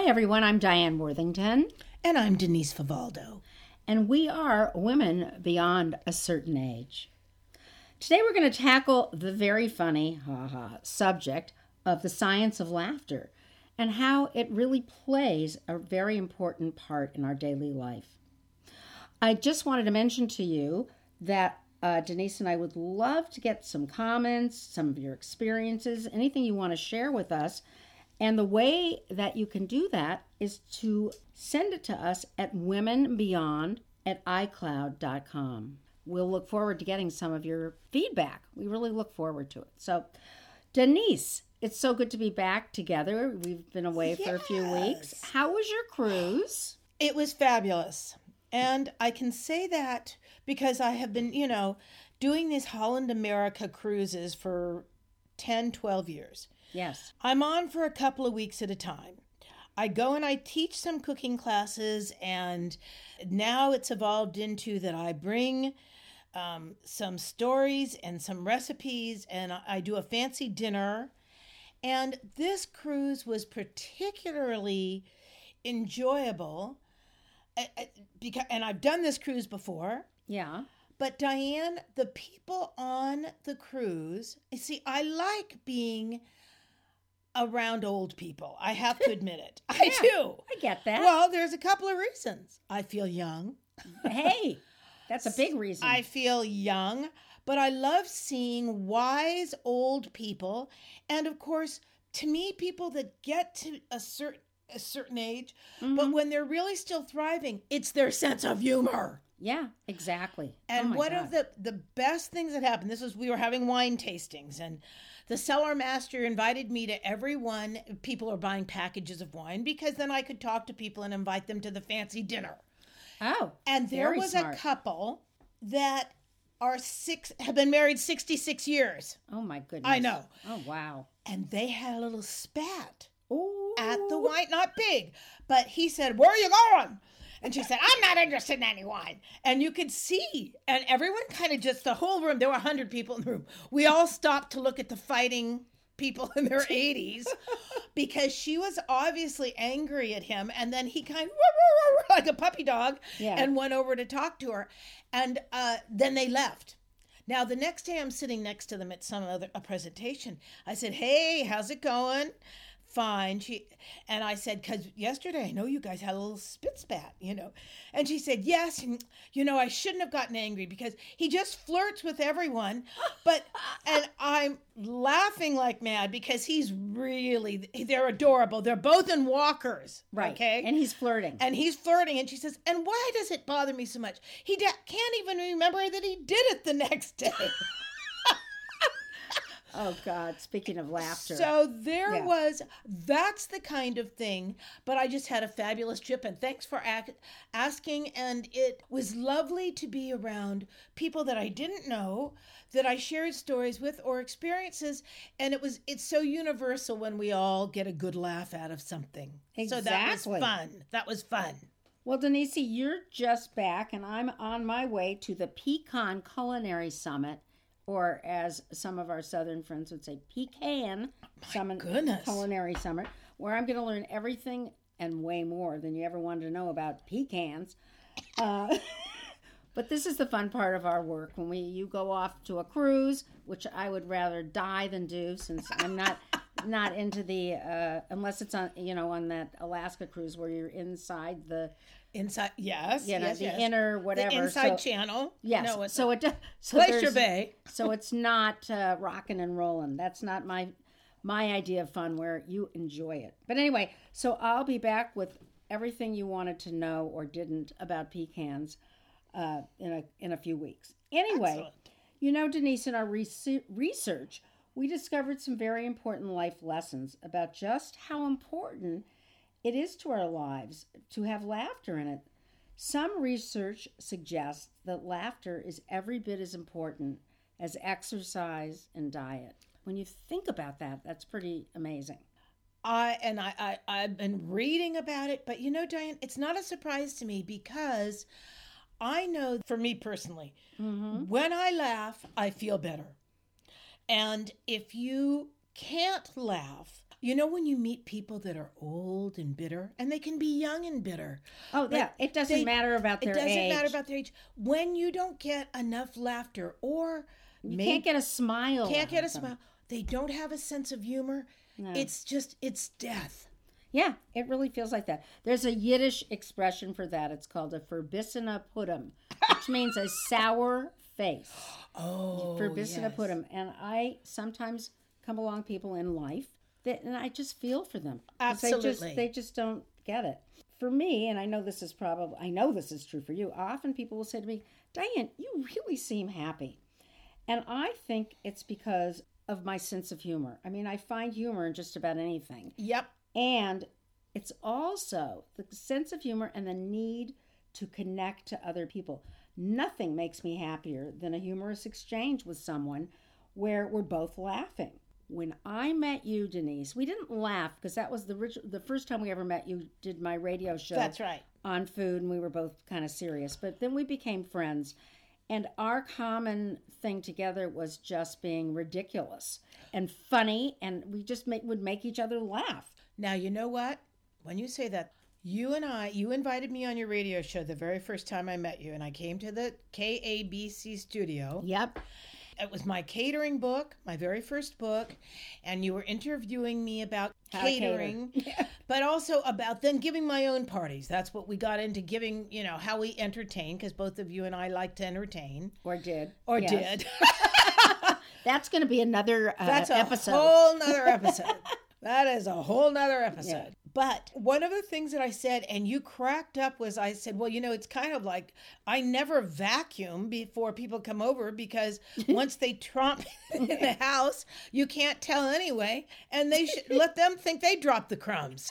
Hi, everyone. I'm Diane Worthington, And I'm Denise Vivaldo. and we are women beyond a certain age. Today, we're going to tackle the very funny haha, subject of the science of laughter and how it really plays a very important part in our daily life. I just wanted to mention to you that uh, Denise and I would love to get some comments, some of your experiences, anything you want to share with us. And the way that you can do that is to send it to us at womenbeyond at iCloud.com. We'll look forward to getting some of your feedback. We really look forward to it. So, Denise, it's so good to be back together. We've been away for a few weeks. How was your cruise? It was fabulous. And I can say that because I have been, you know, doing these Holland America cruises for 10, 12 years. Yes. I'm on for a couple of weeks at a time. I go and I teach some cooking classes, and now it's evolved into that I bring um, some stories and some recipes, and I- do a fancy dinner. And this cruise was particularly enjoyable because, and I've done this cruise before. Yeah. But Diane, the people on the cruise, you see, I like being around old people. I have to admit it. I Yeah. do. I get that. Well, there's a couple of reasons. I feel young. hey, that's a big reason. I feel young, but I love seeing wise old people. And of course, to me, people that get to a certain a certain age, Mm-hmm. but when they're really still thriving, it's their sense of humor. yeah, exactly. And Oh one God. of the the best things that happened, this was we were having wine tastings and the cellar master invited me to everyone. People are buying packages of wine because then I could talk to people and invite them to the fancy dinner. oh, And there was smart. a couple that are six have been married 66 years Oh my goodness. I know. Oh wow. and they had a little spat Oh, at the wine not big but he said where are you going and she said i'm not interested in any wine and you could see and everyone kind of just the whole room there were 100 people in the room we all stopped to look at the fighting people in their 80s because she was obviously angry at him and then he kind of like a puppy dog Yeah. and went over to talk to her and uh, then they left now the next day I'm sitting next to them at some other a presentation. I said, "Hey, how's it going?" Fine. She and I said, "Cause yesterday I know you guys had a little spit spat, you know," and she said, "Yes, and you know I shouldn't have gotten angry because he just flirts with everyone." But and I'm laughing like mad because he's really they're adorable. They're both in walkers, right. Okay, And he's flirting. and he's flirting and she says and why does it bother me so much he da- can't even remember that he did it the next day oh God. Speaking of laughter. so there Yeah. was that's the kind of thing but i just had a fabulous trip and thanks for ac- asking and it was lovely to be around people that i didn't know that i shared stories with or experiences and it was it's so universal when we all get a good laugh out of something so that was fun that was fun well, Denise, you're just back, and I'm on my way to the Pecan Culinary Summit, or as some of our Southern friends would say, Pecan goodness. Culinary summer, where I'm going to learn everything and way more than you ever wanted to know about pecans. Uh, But this is the fun part of our work when we you go off to a cruise, which I would rather die than do, since I'm not not into the uh, unless it's on you know on that Alaska cruise where you're inside the inside yes you know yes, the yes. inner the inside so, channel yes, no, it's so it does. So Glacier Bay. so it's not uh, rocking and rolling. That's not my my idea of fun where you enjoy it. But anyway, so I'll be back with everything you wanted to know or didn't about pecans uh, in a in a few weeks. Anyway, Excellent. you know, Denise, in our rese- research, we discovered some very important life lessons about just how important it is to our lives to have laughter in it. Some research suggests that laughter is every bit as important as exercise and diet. When you think about that, that's pretty amazing. I and I, I I've been reading about it, but you know, Diane, it's not a surprise to me because I know for me personally, mm-hmm. when I laugh, I feel better. And if you can't laugh, You know when you meet people that are old and bitter, and they can be young and bitter. Oh yeah, it doesn't they- matter about their it doesn't age. matter about their age. When you don't get enough laughter or you can't get a smile. can't get a them. smile, they don't have a sense of humor. It's just it's death. Yeah, it really feels like that. There's a Yiddish expression for that. It's called a verbissena puddum, which means a sour face. Oh, Verbissena yes. puddum. And I sometimes come along people in life that, and I just feel for them. 'Cause They Absolutely. just, they just don't get it. For me, and I know this is probably, I know this is true for you, often people will say to me, Diane, you really seem happy. And I think it's because of my sense of humor. I mean, I find humor in just about anything. Yep. And it's also the sense of humor and the need to connect to other people. Nothing makes me happier than a humorous exchange with someone where we're both laughing. When I met you, Denise, we didn't laugh because that was the rit- the first time we ever met. You did my radio show That's right. on food, and we were both kind of serious. But then we became friends, and our common thing together was just being ridiculous and funny, and we just make, would make each other laugh. Now, you know what? When you say that, you and I, you invited me on your radio show the very first time I met you, and I came to the KABC studio. Yep. It was my catering book, my very first book, and you were interviewing me about How catering, but also about then giving my own parties. That's what we got into giving, you know, how we entertain, because both of you and I like to entertain, Or did. or Yes. did. That's going to be another uh, That's a episode. whole nother episode. that is a whole nother episode. But one of the things that I said, and you cracked up, was I said, well, you know, it's kind of like I never vacuum before people come over because once they tromp in the house, you can't tell anyway, and they should let them think they dropped the crumbs.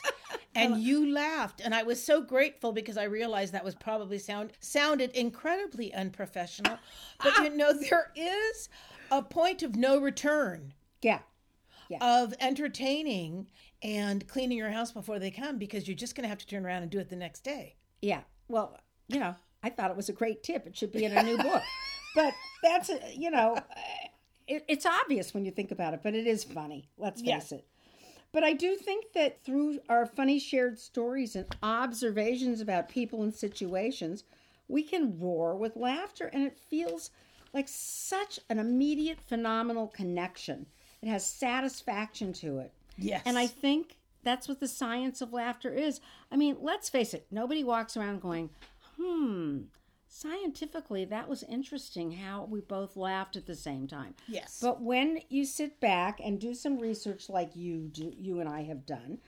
And you laughed, and I was so grateful because I realized that was probably sound sounded incredibly unprofessional. But you know, there is a point of no return yeah. of entertaining and cleaning your house before they come because you're just going to have to turn around and do it the next day. Yeah. Well, you know, I thought it was a great tip. It should be in a new book. But that's, a, you know, it, it's obvious when you think about it, but it is funny. Let's Yeah. face it. But I do think that through our funny shared stories and observations about people and situations, we can roar with laughter and it feels like such an immediate phenomenal connection. It has satisfaction to it. Yes. And I think that's what the science of laughter is. I mean, let's face it, nobody walks around going, hmm, scientifically, that was interesting how we both laughed at the same time. Yes. But when you sit back and do some research like you do, you and I have done,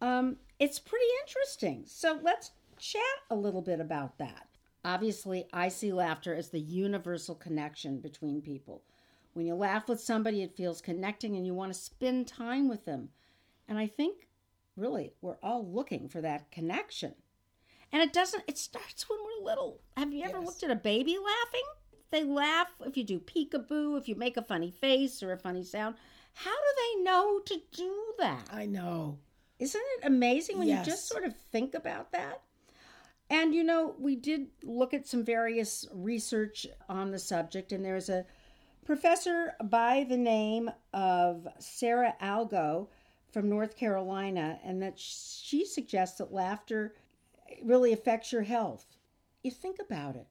um, it's pretty interesting. So let's chat a little bit about that. Obviously, I see laughter as the universal connection between people. When you laugh with somebody, it feels connecting and you want to spend time with them. And I think, really, we're all looking for that connection. And it doesn't, it starts when we're little. Have you ever Yes. looked at a baby laughing? They laugh if you do peekaboo, if you make a funny face or a funny sound. How do they know to do that? I know. Isn't it amazing when Yes. you just sort of think about that? And you know, we did look at some various research on the subject, and there's a professor by the name of Sara Algoe from North Carolina, and that she suggests that laughter really affects your health. You think about it.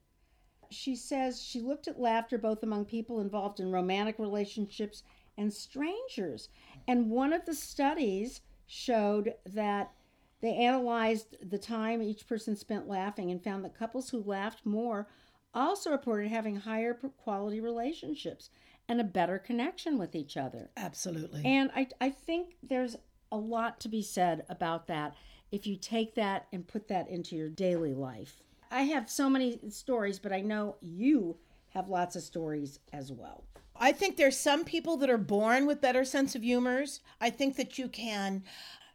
She says she looked at laughter both among people involved in romantic relationships and strangers. And one of the studies showed that they analyzed the time each person spent laughing and found that couples who laughed more also reported having higher quality relationships and a better connection with each other. Absolutely. And I, I think there's a lot to be said about that if you take that and put that into your daily life. I have so many stories, but I know you have lots of stories as well. I think there's some people that are born with better sense of humors. I think that you can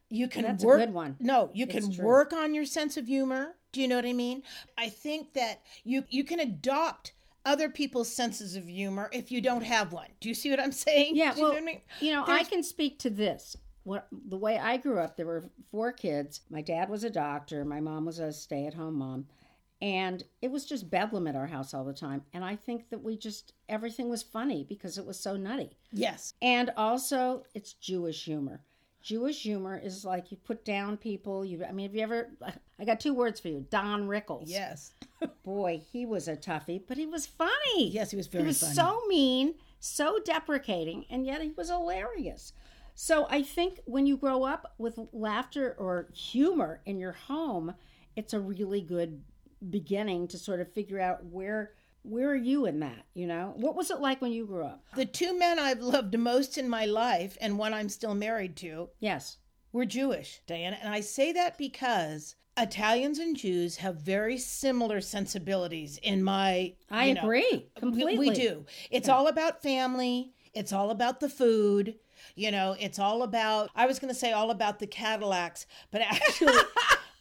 you can That's a work good one. No, you can true. work on your sense of humor. Do you know what I mean? I think that you you can adopt other people's senses of humor if you don't have one. Do you see what I'm saying? Yeah, Do you well, know I mean? you know, I can speak to this. What the way I grew up, there were four kids. My dad was a doctor. My mom was a stay-at-home mom, and it was just bedlam at our house all the time. And I think that we just everything was funny because it was so nutty. Yes. And also, it's Jewish humor. Jewish humor is like you put down people. You, I mean, have you ever? I got two words for you: Don Rickles. Yes. Boy, he was a toughie, but he was funny. Yes, he was very. He was funny. so mean, so deprecating, and yet he was hilarious. So I think when you grow up with laughter or humor in your home, it's a really good beginning to sort of figure out where where are you in that, you know? What was it like when you grew up? the two men I've loved most in my life, and one I'm still married to, Yes. were Jewish, Diana. And I say that because Italians and Jews have very similar sensibilities in my. I you know, agree we- completely. We, do. It's all about family. It's all about the food. You know, it's all about. I was going to say all about the Cadillacs, but actually,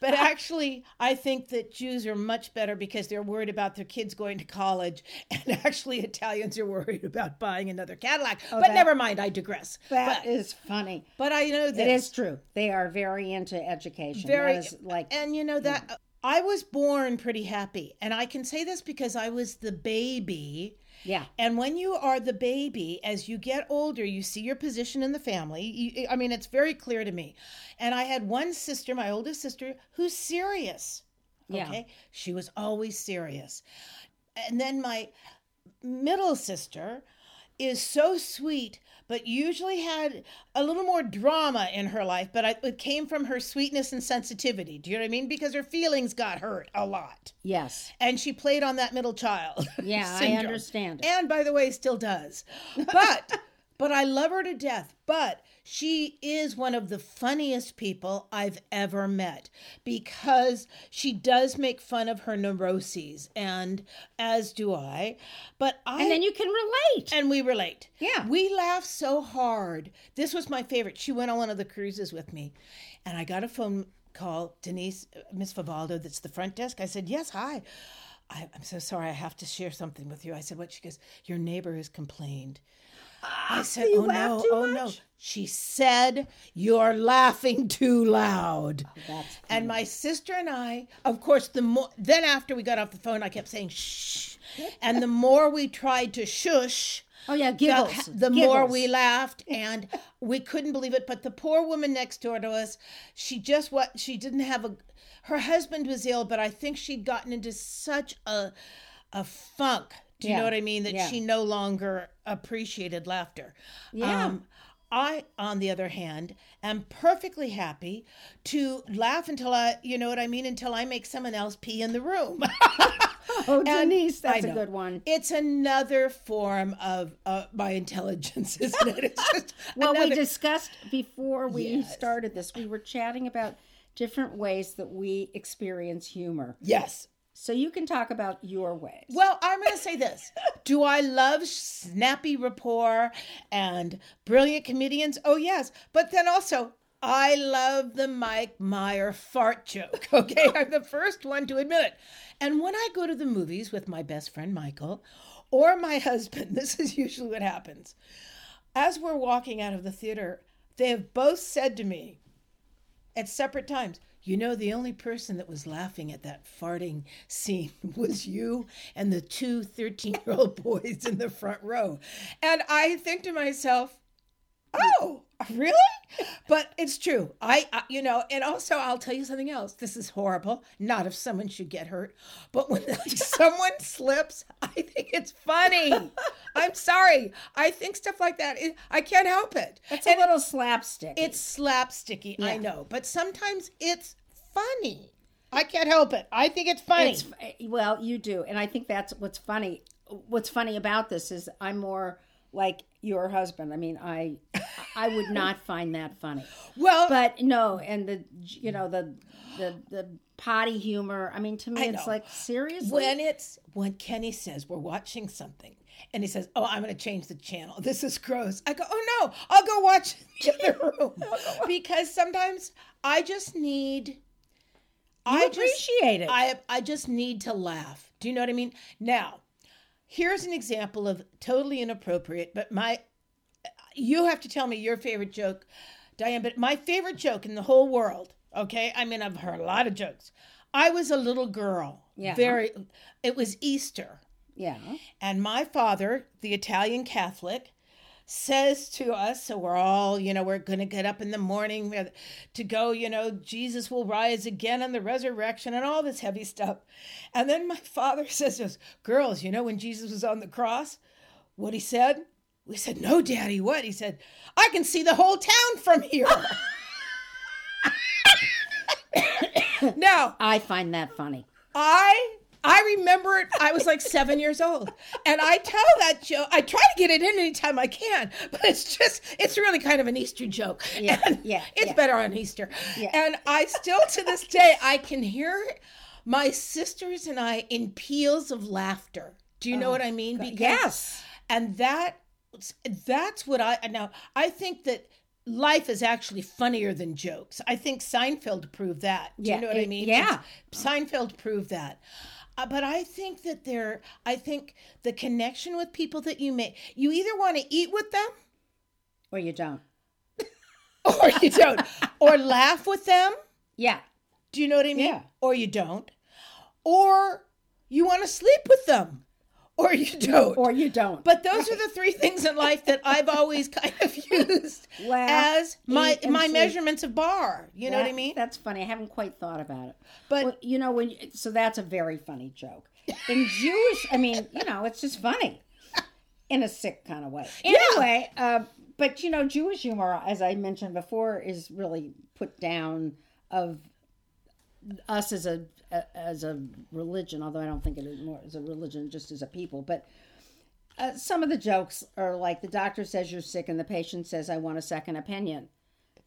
but actually, I think that Jews are much better because they're worried about their kids going to college, and actually, Italians are worried about buying another Cadillac. Oh, but Oh, that- never mind. I digress. That but, is funny. but I know this. It is true. They are very into education. Very- That like And you know that I was born pretty happy. And I can say this because I was the baby. Yeah. And when you are the baby, as you get older, you see your position in the family. You, I mean, it's very clear to me. And I had one sister, my oldest sister, who's serious. Yeah. Okay. She was always serious. And then my middle sister is so sweet, but usually had a little more drama in her life. But I, it came from her sweetness and sensitivity. Do you know what I mean? Because her feelings got hurt a lot. Yes. And she played on that middle child. Yeah, I understand. And by the way, still does. But but I love her to death. But she is one of the funniest people I've ever met because she does make fun of her neuroses, and as do I. But I And then you can relate. and we relate. Yeah. We laugh so hard. This was my favorite. She went on one of the cruises with me, and I got a phone call. Denise, Miss Vivaldo, that's the front desk. I said, Yes, hi. I, I'm so sorry. I have to share something with you. I said, What? She goes, Your neighbor has complained. Ah, I said, you Oh no, oh no. She said, You're laughing too loud. Oh, that's And my sister and I, of course, the more then after we got off the phone, I kept saying shh, and the more we tried to shush, oh yeah, the, giggles. the more Giggles. we laughed, and we couldn't believe it. But the poor woman next door to us, she just what she didn't have a. Her husband was ill, but I think she'd gotten into such a a funk. Do you Yeah, know what I mean? That yeah. she no longer appreciated laughter. Um, Yeah. I, on the other hand, am perfectly happy to laugh until I, you know what I mean, until I make someone else pee in the room. Oh, Denise, that's a good one. It's another form of uh, my intelligence, isn't it? It's just Well, we discussed before we Yes. started this, we were chatting about different ways that we experience humor. yes. So you can talk about your ways. Well, I'm going to say this. Do I love snappy rapport and brilliant comedians? Oh, yes. But then also, I love the Mike Meyer fart joke. Okay. I'm the first one to admit it. And when I go to the movies with my best friend Michael or my husband, this is usually what happens. As we're walking out of the theater, they have both said to me at separate times, you know, the only person that was laughing at that farting scene was you and the two 13 year old boys in the front row. And I think to myself, oh, really? But it's true. I, I, you know, and also I'll tell you something else. This is horrible. Not if someone should get hurt, but when like, someone slips, I think it's funny. I'm sorry. I think stuff like that. It, I can't help it. it's a little slapstick. It's slapsticky, I know, but sometimes it's funny. I can't help it. I think it's funny. It's eh, well, you do, and I think that's what's funny. What's funny about this is I'm more like your husband. I mean, I I would not find that funny. well, But no, and the you know the the the potty humor. I mean, to me, it's like seriously. when it's when Kenny says we're watching something and he says, "Oh, I'm going to change the channel. This is gross." I go, "Oh no, I'll go watch the other room." because sometimes I just need I just appreciate it. I I just need to laugh. Do you know what I mean? Now, here's an example of totally inappropriate, but my you have to tell me your favorite joke, Diane, but my favorite joke in the whole world, okay? I mean, I've heard a lot of jokes. I was a little girl. Yeah. Very it was Easter. yeah. And my father, the Italian Catholic, says to us, so we're all, you know, we're going to get up in the morning to go, you know, Jesus will rise again on the resurrection and all this heavy stuff. And then my father says to us, girls, you know, when Jesus was on the cross, what he said? We said, no, daddy, what? He said, I can see the whole town from here. now, I find that funny. I I remember it. I was like seven years old, and I tell that joke. I try to get it in anytime I can, but it's just it's really kind of an Easter joke. Yeah, and yeah, it's yeah. better on Easter. Yeah. And I still to this day I can hear my sisters and I in peals of laughter. Do you know oh, what I mean? Because, yes. and that that's what I now I think that life is actually funnier than jokes. I think Seinfeld proved that. Do Yeah, you know what I mean? yeah. Seinfeld proved that. Uh, but I think that there, I think the connection with people that you make, you either want to eat with them Or you don't. or you don't, or laugh with them. Yeah. Do you know what I mean? Yeah. Or you don't, or you want to sleep with them, or you don't. Or you don't. But those are the three things in life that I've always kind of used Laugh, as my my sleep. measurements of bar. You know what I mean? That's funny. I haven't quite thought about it. But- Well, you know when you, so that's a very funny joke. In Jewish, I mean, you know, it's just funny in a sick kind of way. Anyway, uh, but you know, Jewish humor, as I mentioned before, is really put down of us as a as a religion. Although I don't think it is more as a religion, just as a people, but. Uh, some of the jokes are like the doctor says you're sick and the patient says I want a second opinion.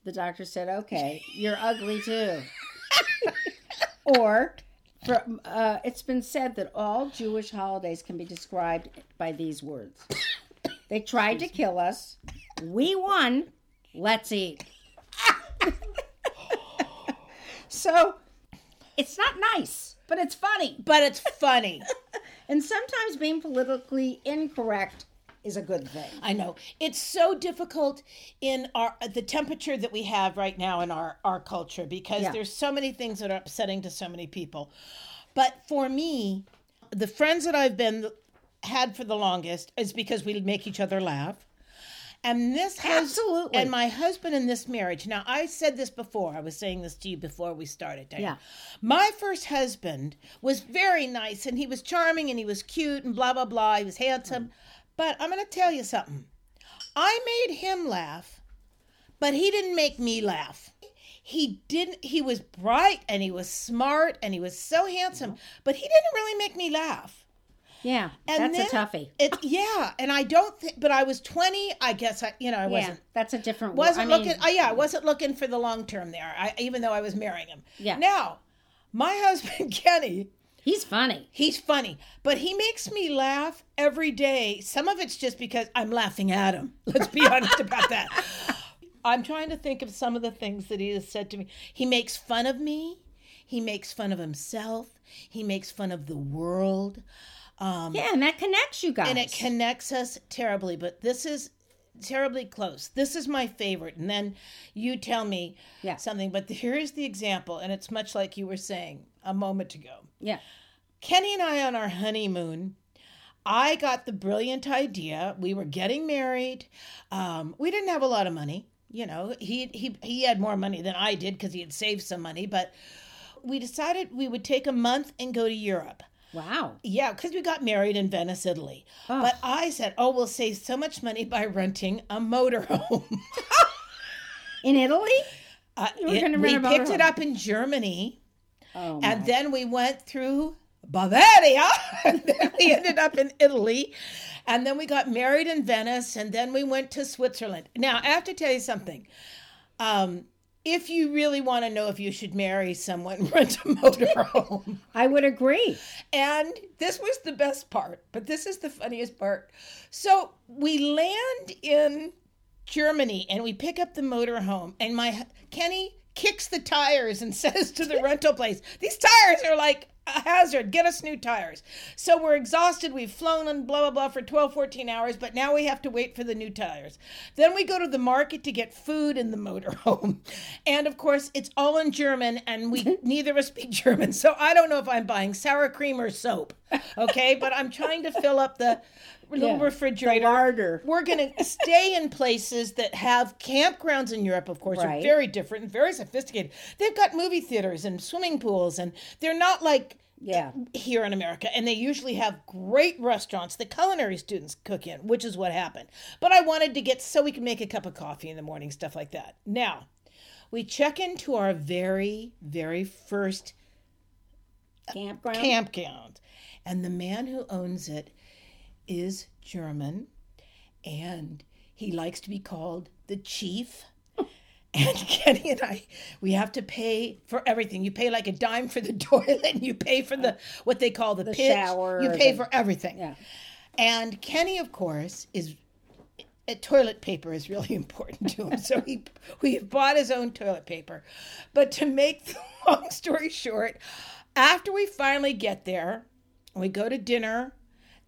The doctor said, "Okay, you're ugly too." or, for, uh, it's been said that all Jewish holidays can be described by these words: They tried to kill us, we won. Let's eat. so, it's not nice, but it's funny. but it's funny. And sometimes being politically incorrect is a good thing. I know it's so difficult in our the temperature that we have right now in our our culture because Yeah. there's so many things that are upsetting to so many people. But for me, the friends that I've been had for the longest is because we make each other laugh. And this has Absolutely. and my husband in this marriage. Now I said this before. I was saying this to you before we started. Diane. Yeah. My first husband was very nice and he was charming and he was cute and blah blah blah. He was handsome. But I'm going to tell you something. I made him laugh, but he didn't make me laugh. He didn't he was bright and he was smart and he was so handsome, but he didn't really make me laugh. Yeah, And that's then a toughie. It yeah, and I don't think but I was 20, I guess I you know, I Yeah, wasn't that's a different. wasn't I mean, looking. Oh yeah, I wasn't looking for the long term there. I, even though I was marrying him. Yeah. Now, my husband Kenny, He's funny. he's funny, but he makes me laugh every day. Some of it's just because I'm laughing at him. Let's be honest about that. I'm trying to think of some of the things that he has said to me. He makes fun of me. He makes fun of himself. He makes fun of the world. Um, Yeah, and that connects you guys. and it connects us terribly but this is terribly close this is my favorite and then you tell me Yeah. something but here is the example and it's much like you were saying a moment ago yeah. kenny and i on our honeymoon i got the brilliant idea we were getting married um, we didn't have a lot of money you know he, he, he had more money than i did because he had saved some money but we decided we would take a month and go to europe Wow. yeah, because we got married in Venice, Italy. Oh. But I said, oh, we'll save so much money by renting a motorhome. In Italy? Uh, were it- we a picked it up in Germany, Oh, and then we went through Bavaria, and then we ended up in Italy, and then we got married in Venice, and then we went to Switzerland. Now, I have to tell you something. Um, if you really want to know if you should marry someone, rent a motorhome. I would agree. And this was the best part, but this is the funniest part. So we land in Germany and we pick up the motorhome, and my Kenny kicks the tires and says to the rental place, These tires are like a hazard. Get us new tires. So we're exhausted. We've flown and blah, blah, blah for 12, 14 hours, but now we have to wait for the new tires. Then we go to the market to get food in the motorhome. And of course, it's all in German, and we neither of us speak German. So I don't know if I'm buying sour cream or soap. Okay, but I'm trying to fill up the little Yeah, refrigerator. We're going to stay in places that have campgrounds in Europe, of course, are very different and very sophisticated. They've got movie theaters and swimming pools, and they're not like Yeah. here in America, and they usually have great restaurants that culinary students cook in, which is what happened. But I wanted to get so we could make a cup of coffee in the morning, stuff like that. Now, we check into our very, very first Campground. campground, and the man who owns it is German, and he likes to be called the chief. And Kenny and I, we have to pay for everything. You pay like a dime for the toilet, and you pay for the what they call the, pitch. shower, You pay the- for everything. Yeah. And Kenny, of course, is uh, toilet paper is really important to him. So he we bought his own toilet paper. But to make the long story short, after we finally get there, we go to dinner.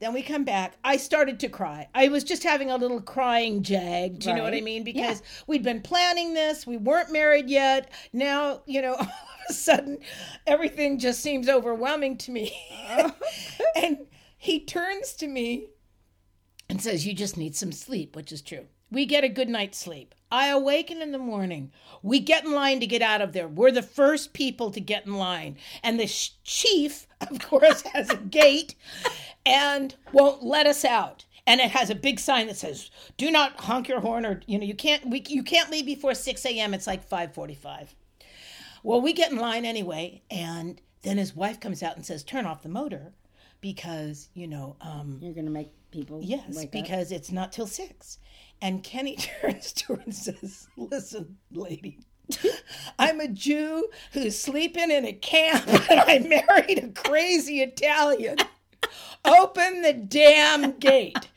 Then we come back. I started to cry. I was just having a little crying jag. Do you know what I mean? Because we'd been planning this. We weren't married yet. Now, you know, all of a sudden, everything just seems overwhelming to me. Oh. and he turns to me and says, You just need some sleep, which is true. We get a good night's sleep. I awaken in the morning. We get in line to get out of there. We're the first people to get in line. And the sh- chief, of course, has a gate and won't let us out. And it has a big sign that says, "Do not honk your horn," or you know, you can't we, you can't leave before six a.m. It's like five forty-five. Well, we get in line anyway, and then his wife comes out and says, "Turn off the motor," because you know, um, You're going to make people Yes, wake up. because it's not till six. And Kenny turns to her and says, Listen, lady, I'm a Jew who's sleeping in a camp and I married a crazy Italian. Open the damn gate.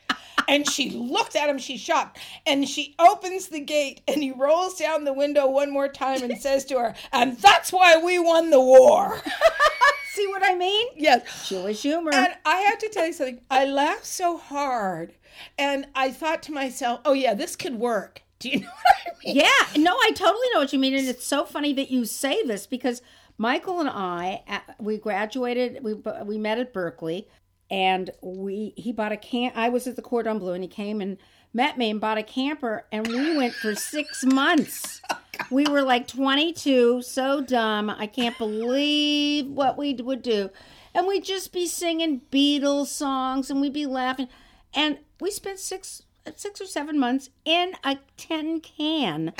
And she looked at him, she's shocked. And she opens the gate and he rolls down the window one more time and says to her, And that's why we won the war. See what I mean? yes. Jewish humor. And I have to tell you something. I laughed so hard, and I thought to myself, "Oh yeah, this could work." Do you know what I mean? Yeah, no, I totally know what you mean, and it's so funny that you say this because Michael and I, uh, we graduated, we we met at Berkeley, and we he bought a can. I was at the Cordon Bleu, and he came and met me and bought a camper, and we went for six months. Oh, we were like 22, so dumb. I can't believe what we would do. And we'd just be singing Beatles songs and we'd be laughing. And we spent six six or seven months in a tin can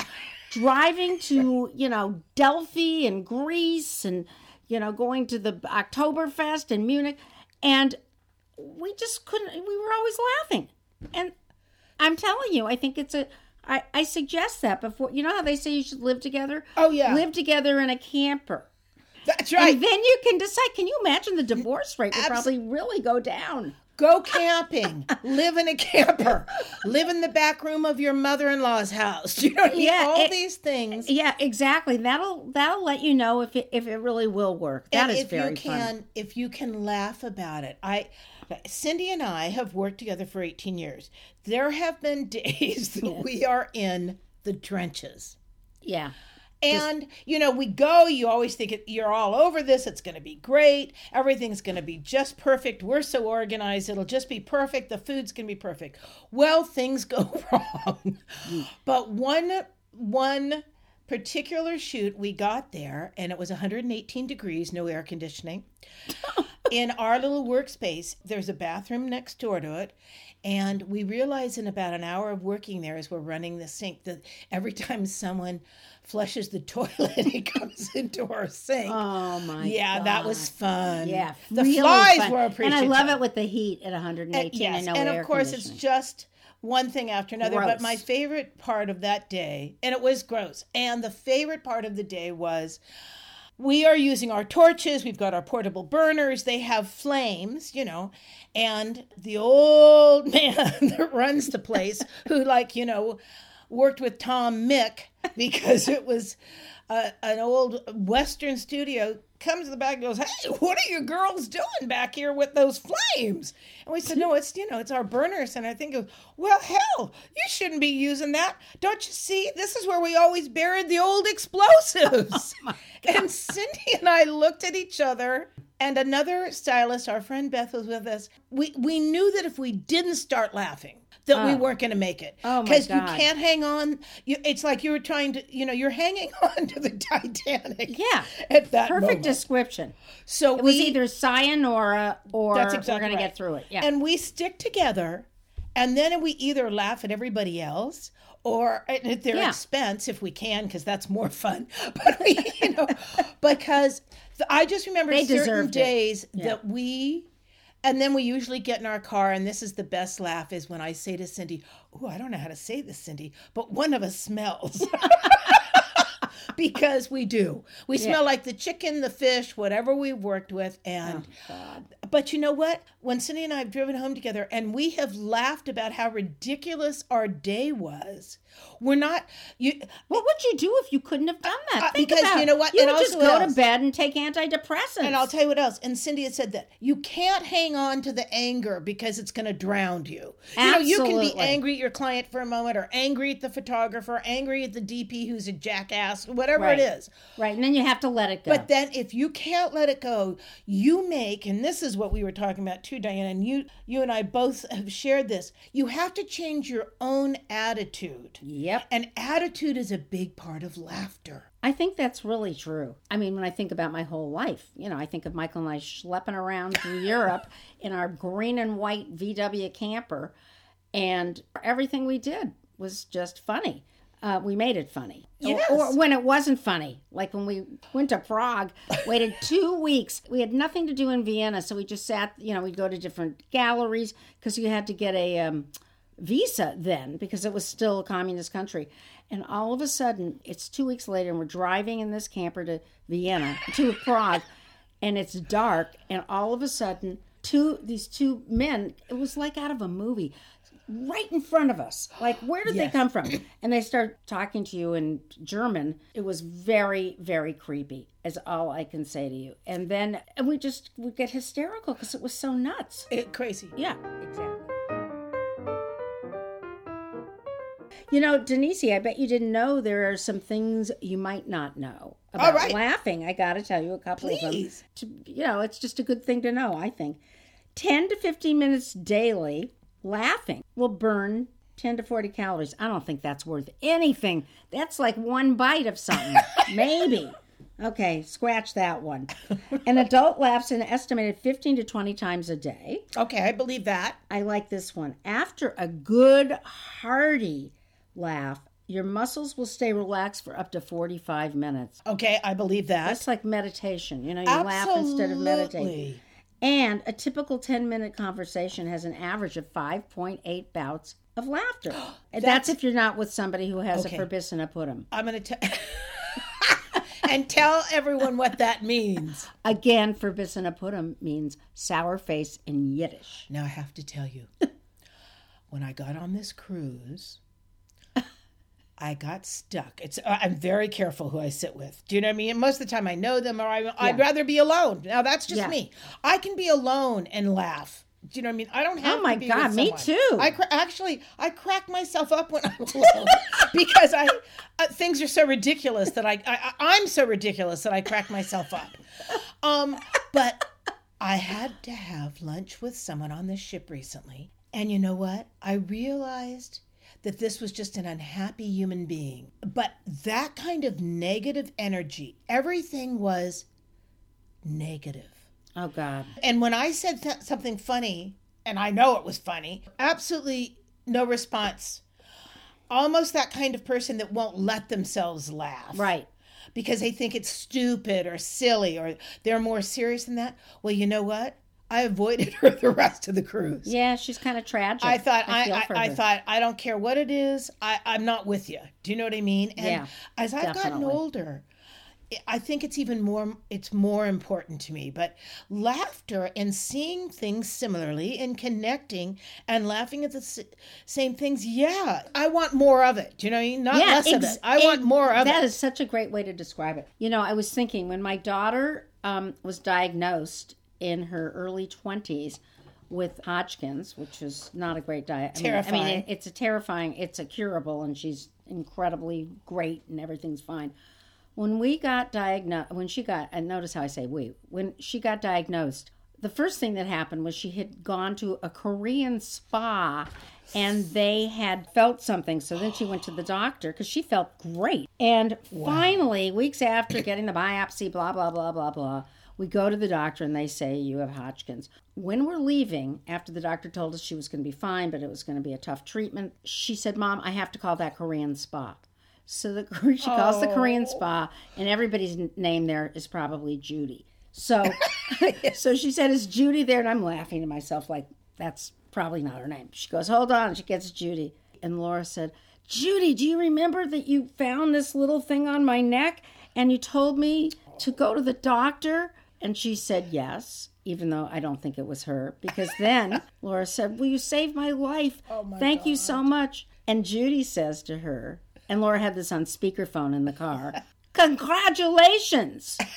driving to, you know, Delphi and Greece and, you know, going to the Oktoberfest in Munich. And we just couldn't, we were always laughing. And I'm telling you, I think it's a, I, I suggest that before, you know how they say you should live together? Oh, yeah. Live together in a camper. That's right. And then you can decide. Can you imagine the divorce rate would Abs- probably really go down? Go camping. Live in a camper. Live in the back room of your mother-in-law's house. Do you know I mean? Yeah, All it- these things. Yeah, exactly. That'll that'll let you know if it if it really will work. That and is if very you can, fun. if you can laugh about it, I, Cindy and I have worked together for eighteen years. There have been days that we are in the trenches. Yeah. And you know, we go. You always think it, you're all over this. It's going to be great. Everything's going to be just perfect. We're so organized. It'll just be perfect. The food's going to be perfect. Well, things go wrong. Mm. But one one particular shoot, we got there, and it was 118 degrees, no air conditioning. in our little workspace, there's a bathroom next door to it. And we realize in about an hour of working there as we're running the sink that every time someone flushes the toilet, it comes into our sink. Oh my. yeah, that was fun. Yeah, the really flies fun. were and. I love it with the heat at 118 And, yes, and no and of course it's just one thing after another. But my favorite part of that day, and it was gross, and the favorite part of the day was we are using our torches. We've got our portable burners. They have flames, you know, and the old man that runs the place, who like you know, worked with Tom Mix because it was uh, an old Western studio. Comes to the back and goes, "Hey, what are you girls doing back here with those flames?" And we said, "No, it's you know, it's our burners." And I think, of, "Well, hell, you shouldn't be using that. Don't you see? This is where we always buried the old explosives." Oh and Cindy and I looked at each other and another stylist, our friend Beth was with us. We we knew that if we didn't start laughing, that we weren't going to make it. Oh, Because you can't hang on. You, it's like you were trying to, you know, you're hanging on to the Titanic. Yeah. At that Perfect moment. description. So It was we, either sayonara or That's we're exactly going to get through it. Yeah. and we stick together, and then we either laugh at everybody else or at their Yeah. expense if we can, because that's more fun. But we, you know, because the, I just remember They certain days that we. And then we usually get in our car, and this is the best laugh is when I say to Cindy, Oh, I don't know how to say this, Cindy, but one of us smells. because we do. We smell like the chicken, the fish, whatever we've worked with. And oh, but you know what? When Cindy and I have driven home together and we have laughed about how ridiculous our day was, we're not you what would you do if you couldn't have done that? Uh, because about you know what? You And would just go else- to bed and take antidepressants. and I'll tell you what else. And Cindy had said that you can't hang on to the anger because it's going to drown you. Absolutely. You know, you can be angry at your client for a moment, or angry at the photographer, angry at the DP who's a jackass, whatever Right. it is. right, and then you have to let it go. But then if you can't let it go, you make, and this is what we were talking about too, Diana, and you you and I both have shared this. You have to change your own attitude. yep. And attitude is a big part of laughter. I think that's really true. I mean, when I think about my whole life, you know, I think of Michael and I schlepping around through Europe in our green and white VW camper, and everything we did was just funny. Uh, we made it funny. Or- Or, when it wasn't funny, like when we went to Prague, waited two weeks. We had nothing to do in Vienna, so we just sat, you know, we'd go to different galleries because you had to get a um, visa then because it was still a communist country. And all of a sudden, it's two weeks later, and we're driving in this camper to Vienna, to Prague, and it's dark. And all of a sudden, two these two men, it was like out of a movie, right in front of us. Like, where did they come from? And they start talking to you in German. It was very, very creepy, is all I can say to you. And then and we just would get hysterical because it was so nuts. It, crazy. Yeah, exactly. You know, Denise, I bet you didn't know there are some things you might not know about right. laughing. I got to tell you a couple Please. of them. To, you know, it's just a good thing to know, I think. 10 to 15 minutes daily laughing will burn 10 to 40 calories. I don't think that's worth anything. That's like one bite of something. Maybe. Okay, scratch that one. An adult laughs an estimated 15 to 20 times a day. Okay, I believe that. I like this one. After a good, hearty laugh, your muscles will stay relaxed for up to 45 minutes. Okay, I believe that. That's like meditation. You know, you laugh instead of meditating. And a typical 10 minute conversation has an average of 5.8 bouts of laughter. And That's, if you're not with somebody who has Okay. a verbissina putum. I'm going to tell. and tell everyone what that means. Again, verbissina putum means sour face in Yiddish. Now I have to tell you, when I got on this cruise, I got stuck. It's uh, I'm very careful who I sit with. Do you know what I mean? Most of the time I know them, or I, I'd rather be alone. Now that's just Yeah. me. I can be alone and laugh. Do you know what I mean? I don't have. To be. Oh my God, me too. I cra- actually I crack myself up when I'm alone because I uh, things are so ridiculous that I, I I'm so ridiculous that I crack myself up. Um, but I had to have lunch with someone on this ship recently, and you know what? I realized that this was just an unhappy human being. But that kind of negative energy, everything was negative. Oh, God. And when I said th- something funny, and I know it was funny, absolutely no response. Almost that kind of person that won't let themselves laugh. Right. Because they think it's stupid or silly or they're more serious than that. Well, you know what? I avoided her the rest of the cruise. Yeah, she's kind of tragic. I thought I, feel I, I, thought I don't care what it is. I, I'm not with you. Do you know what I mean? And Yeah, as I've gotten older, I think it's even more it's more important to me. But laughter and seeing things similarly and connecting and laughing at the same things, yeah, I want more of it. Do you know what I mean? Not less of it. I want more of That it. is such a great way to describe it. You know, I was thinking when my daughter um, was diagnosed in her early 20s with Hodgkin's, which is not a great diet. I mean- I mean, it- it's a terrifying, it's a curable, and she's incredibly great and everything's fine. When we got diagnosed, when she got, and notice how I say we, when she got diagnosed, the first thing that happened was she had gone to a Korean spa and they had felt something. So then she went to the doctor because she felt great. And finally, weeks after getting the biopsy, blah, blah, blah, blah, blah, we go to the doctor and they say, You have Hodgkin's. When we're leaving, after the doctor told us she was going to be fine, but it was going to be a tough treatment, she said, Mom, I have to call that Korean spa. So the, she calls the Korean oh. spa, and everybody's name there is probably Judy. So, so she said, "Is Judy there?" And I'm laughing to myself, like that's probably not her name. She goes, "Hold on." She gets Judy, and Laura said, "Judy, do you remember that you found this little thing on my neck, and you told me to go to the doctor?" And she said, "Yes." Even though I don't think it was her, because then Laura said, Will you save my life? Oh Thank you so much. And Judy says to her, and Laura had this on speakerphone in the car, Congratulations!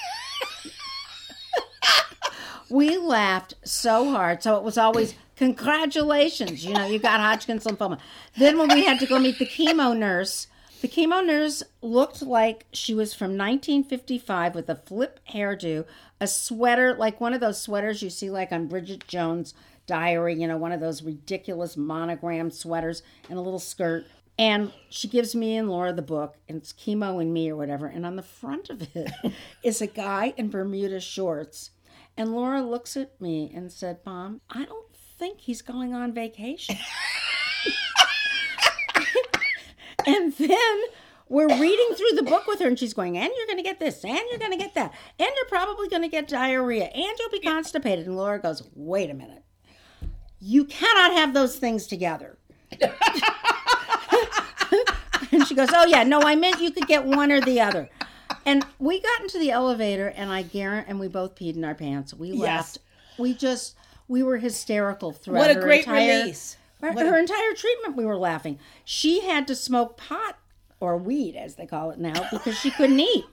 we laughed so hard. So it was always congratulations. You know, you got Hodgkin's lymphoma. Then when we had to go meet the chemo nurse, the chemo nurse looked like she was from 1955 with a flip hairdo, a sweater like one of those sweaters you see like on Bridget Jones' diary, you know, one of those ridiculous monogram sweaters and a little skirt. And she gives me and Laura the book, and it's Chemo and Me or whatever. And on the front of it is a guy in Bermuda shorts. And Laura looks at me and said, Mom, I don't think he's going on vacation. and then we're reading through the book with her, and she's going, and you're going to get this, and you're going to get that, and you're probably going to get diarrhea, and you'll be constipated. And Laura goes, wait a minute. You cannot have those things together. and she goes, oh, yeah, no, I meant you could get one or the other. And we got into the elevator, and I guarantee, and we both peed in our pants. We laughed. We just, we were hysterical throughout What a great entire, release. Her, her entire treatment, we were laughing. She had to smoke pot or weed, as they call it now, because she couldn't eat.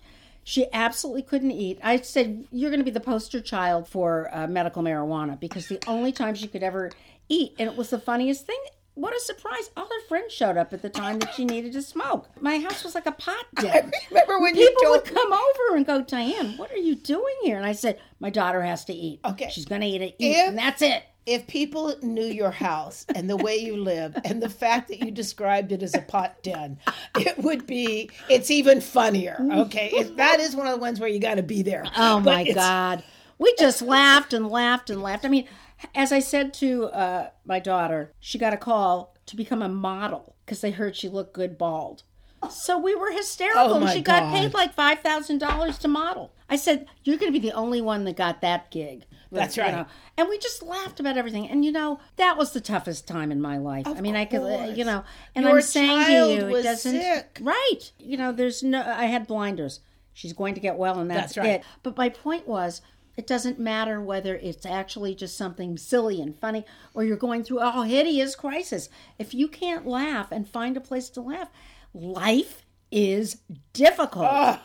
She absolutely couldn't eat. I said, You're going to be the poster child for uh, medical marijuana because the only time she could ever eat, and it was the funniest thing. What a surprise. All her friends showed up at the time that she needed to smoke. My house was like a pot den. Remember when you People would told come over and go, Diane, what are you doing here? And I said, My daughter has to eat. Okay. She's going to eat it, eat, If- and that's it. If people knew your house and the way you live and the fact that you described it as a pot den, it would be it's even funnier. Okay, if that is one of the ones where you got to be there. Oh But my God. We just laughed and laughed and laughed. I mean, as I said to uh, my daughter, she got a call to become a model because they heard she looked good bald. So we were hysterical. Oh, and my she got paid like $5,000 to model. I said, You're going to be the only one that got that gig. That's You right. know, And we just laughed about everything. And, you know, that was the toughest time in my life. I mean, I could, uh, you know, and Your I'm saying to you, it doesn't. sick. Right. You know, there's no, I had blinders. She's going to get well, and that's, That's right. it. But my point was, it doesn't matter whether it's actually just something silly and funny or you're going through a hideous crisis. If you can't laugh and find a place to laugh, life is difficult. I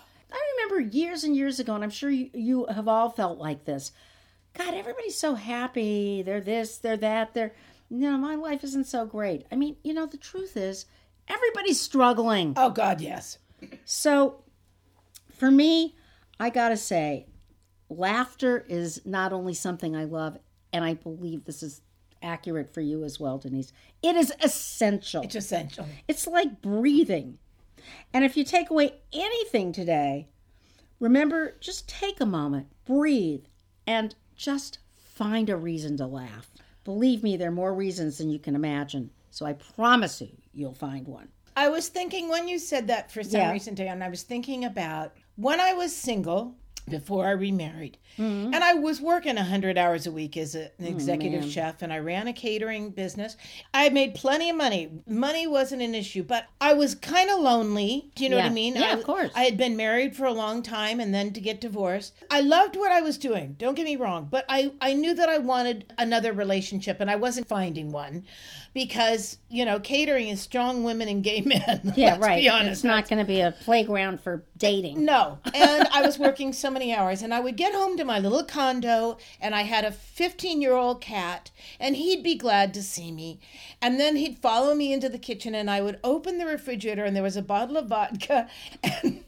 remember years and years ago, and I'm sure you, you have all felt like this. God, everybody's so happy. They're this, they're that, they're, you know, my life isn't so great. I mean, you know, the truth is, everybody's struggling. Oh God, yes. So, for me, I gotta say, laughter is not only something I love, and I believe this is accurate for you as well, Denise. It is essential. It's essential. It's like breathing. And if you take away anything today, remember just take a moment, breathe, and just find a reason to laugh. Believe me, there are more reasons than you can imagine. So I promise you, you'll find one. I was thinking when you said that for some Yeah. reason, Diane, I was thinking about when I was single before I remarried. Mm-hmm. And I was working 100 hours a week as a- Oh, an executive chef, and I ran a catering business. I made plenty of money. Money wasn't an issue, but I was kind of lonely. Do you know what I mean? Yeah, I, of course. I had been married for a long time and then to get divorced. I loved what I was doing. Don't get me wrong, but I, I knew that I wanted another relationship, and I wasn't finding one because, you know, catering is strong women and gay men. Yeah, right. Be honest. It's not going to be a playground for dating. No. And I was working so many hours, and I would get home to my little condo, and I had a 15 year old cat, and he'd be glad to see me. And then he'd follow me into the kitchen, and I would open the refrigerator, and there was a bottle of vodka and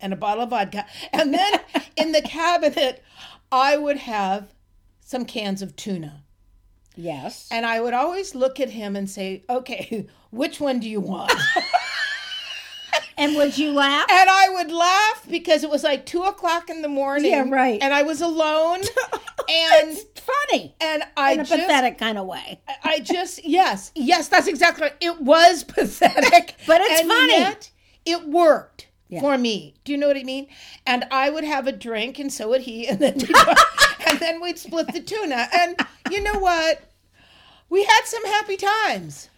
and a bottle of vodka. And then in the cabinet, I would have some cans of tuna. Yes. And I would always look at him and say, okay, which one do you want? And would you laugh? and I would laugh because it was like two o'clock in the morning. Yeah, right. And I was alone. and it's funny and I in a just pathetic kind of way. I just yes, yes, that's exactly right. It was pathetic, But it's and funny. Yet it worked Yeah. for me. Do you know what I mean? And I would have a drink, and so would he, and then and then we'd split the tuna. And you know what? We had some happy times.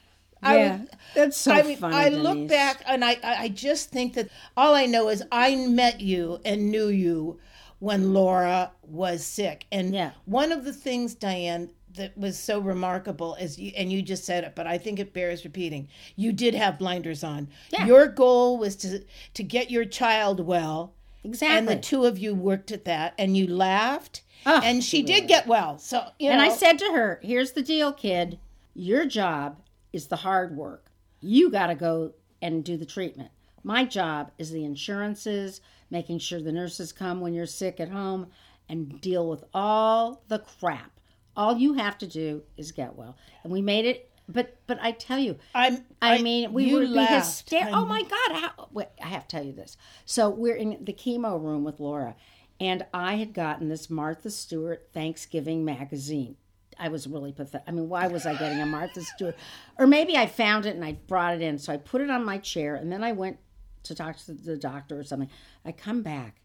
I yeah, would- that's so I mean, funny. I look Denise. back and I, I I just think that all I know is I met you and knew you when Laura was sick. And Yeah. one of the things, Diane, that was so remarkable is you, and you just said it, but I think it bears repeating. You did have blinders on. Yeah. Your goal was to to get your child well. Exactly. And the two of you worked at that and you laughed. Oh, and she did get well. So you and know I said to her, "Here's the deal, kid. Your job is the hard work. You got to go and do the treatment. My job is the insurances, making sure the nurses come when you're sick at home, and deal with all the crap. All you have to do is get well." And we made it. But but I tell you, I'm I, mean, we would be hysterical. Oh my God! How, wait, I have to tell you this. So we're in the chemo room with Laura, and I had gotten this Martha Stewart Thanksgiving magazine. I was really pathetic. I mean, why was I getting a Martha Stewart? Or maybe I found it and I brought it in. So I put it on my chair, and then I went to talk to the doctor or something. I come back,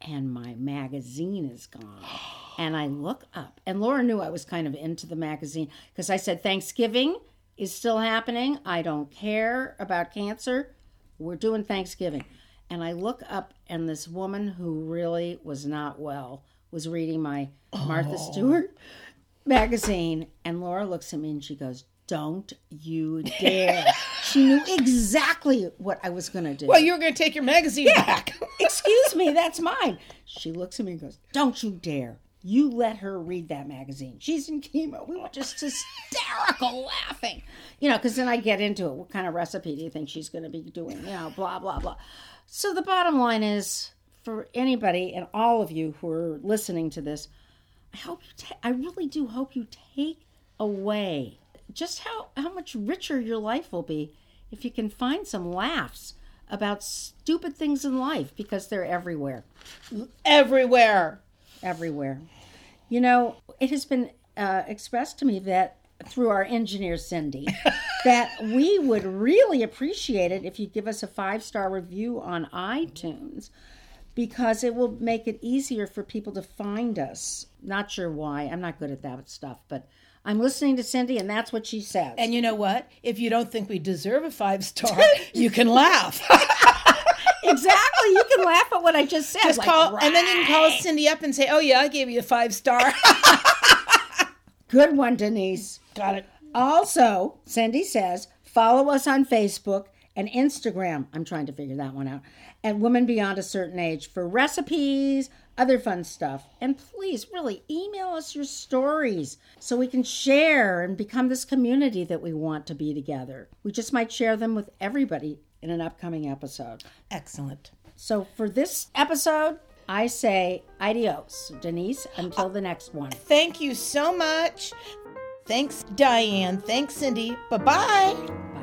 and my magazine is gone. And I look up, and Laura knew I was kind of into the magazine because I said, Thanksgiving is still happening. I don't care about cancer. We're doing Thanksgiving. And I look up, and this woman who really was not well was reading my Martha oh. Stewart magazine. And Laura looks at me and she goes, Don't you dare. she knew exactly what I was going to do. Well, you were going to take your magazine back. Excuse me, that's mine. She looks at me and goes, Don't you dare. You let her read that magazine. She's in chemo. We were just hysterical laughing. You know, because then I get into it. What kind of recipe do you think she's going to be doing? You know, blah, blah, blah. So the bottom line is for anybody and all of you who are listening to this, I hope you ta- I really do hope you take away just how, how much richer your life will be if you can find some laughs about stupid things in life because they're everywhere. Everywhere. Everywhere. You know, it has been uh, expressed to me that through our engineer Cindy that we would really appreciate it if you give us a five star review on iTunes because it will make it easier for people to find us. Not sure why. I'm not good at that stuff, but I'm listening to Cindy and that's what she says. And you know what? If you don't think we deserve a five star, you can laugh. exactly. You can laugh at what I just said. Just like, call, and then you can call. Cindy up and say, "Oh yeah, I gave you a five star." Good one, Denise. Got it. Also, Cindy says, follow us on Facebook and Instagram. I'm trying to figure that one out. At Women Beyond a Certain Age for recipes, other fun stuff. And please, really, email us your stories so we can share and become this community that we want to be together. We just might share them with everybody in an upcoming episode. Excellent. So for this episode, I say adios, Denise, until the next one. Thank you so much. Thanks, Diane. Thanks, Cindy. Bye bye.